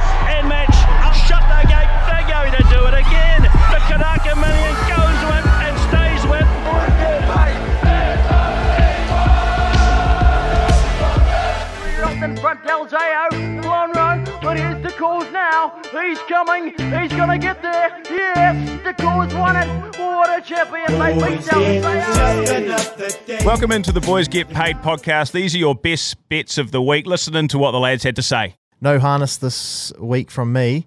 set and match. Shut the gate. They're going to do it again. The Karaka Million goes with and stays with. Up in front, Delzeo, Lonro, but here's the cause now. He's coming, he's gonna get there. Yes, the cause won it. What a champion, they beat Delzeo. Welcome into the Boys Get Paid podcast. These are your best bets of the week. Listening to what the lads had to say. No harness this week from me.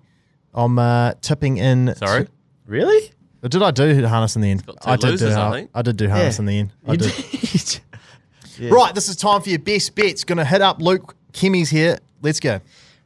I'm uh, tipping in. Sorry? Really? Or did I do harness in the end? I did losers, do. I. I did do harness Yeah. in the end. I You did. did. Right, this is time for your best bets. Going to hit up Luke. Kimmy's here. Let's go.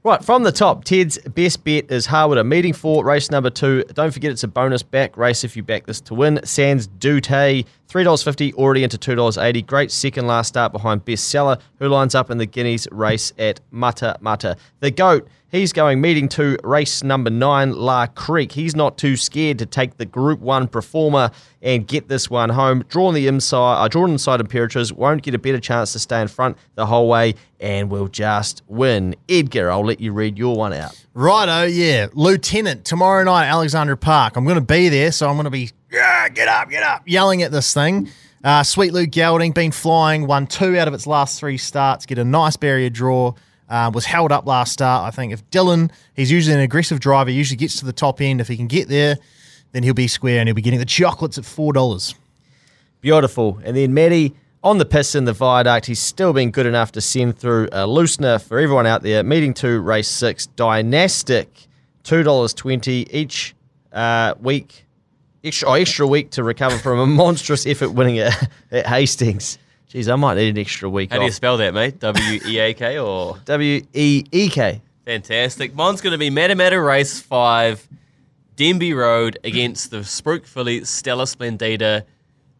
Right, from the top, Ted's best bet is Harwood, A meeting four, race number two. Don't forget it's a bonus back race if you back this to win. Sands Dute, $3.50, already into $2.80. Great second last start behind Bestseller, who lines up in the Guineas race at Matamata. The GOAT, he's going meeting two, race number nine, La Creek. He's not too scared to take the Group 1 performer and get this one home. Drawn the inside, uh, drawn inside Imperators, won't get a better chance to stay in front the whole way and will just win. Edgar, I'll let you read your one out. Righto, yeah. Lieutenant, tomorrow night, Alexandra Park. I'm going to be there, so I'm going to be, yeah, get up, get up, yelling at this thing. Uh, Sweet Luke Gelding, been flying, won two out of its last three starts, get a nice barrier draw. Uh, was held up last start. I think if Dylan, he's usually an aggressive driver, usually gets to the top end. If he can get there, then he'll be square and he'll be getting the chocolates at $4. Beautiful. And then Maddie on the piss in the viaduct. He's still been good enough to send through a loosener for everyone out there. Meeting two, race six, dynastic, two dollars twenty each uh, week, extra oh, extra week to recover from a monstrous effort winning at, at Hastings. Jeez, I might need an extra week. How do you spell that, mate? W E A K or? W E E K. Fantastic. Mine's going to be Matamata Race 5, Denby Road against the Spruik Filly Stella Splendida.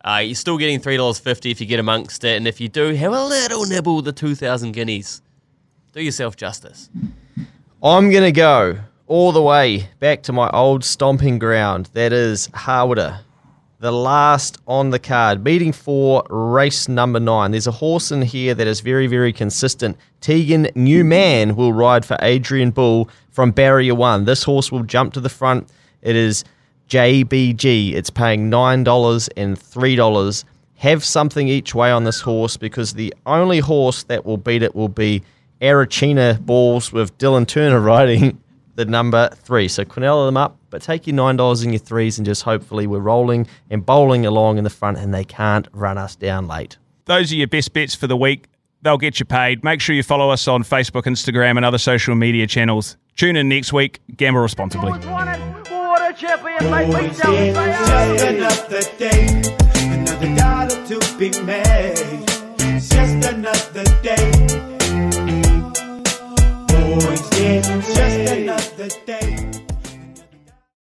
Uh, you're still getting $3.50 if you get amongst it. And if you do, have a little nibble with the 2,000 guineas. Do yourself justice. I'm going to go all the way back to my old stomping ground. That is Harwood. The last on the card, meeting for race number nine. There's a horse in here that is very, very consistent. Tegan Newman will ride for Adrian Bull from barrier one. This horse will jump to the front. It is JBG. It's paying $9 and $3. Have something each way on this horse because the only horse that will beat it will be Arachina Balls with Dylan Turner riding the number three. So quinella them up, but take your $9 and your threes and just hopefully we're rolling and bowling along in the front and they can't run us down late. Those are your best bets for the week. They'll get you paid. Make sure you follow us on Facebook, Instagram, and other social media channels. Tune in next week. Gamble responsibly. Cause won it. What a champion, they beat Just Delzeo. another day, another dollar to be made. It's just another day,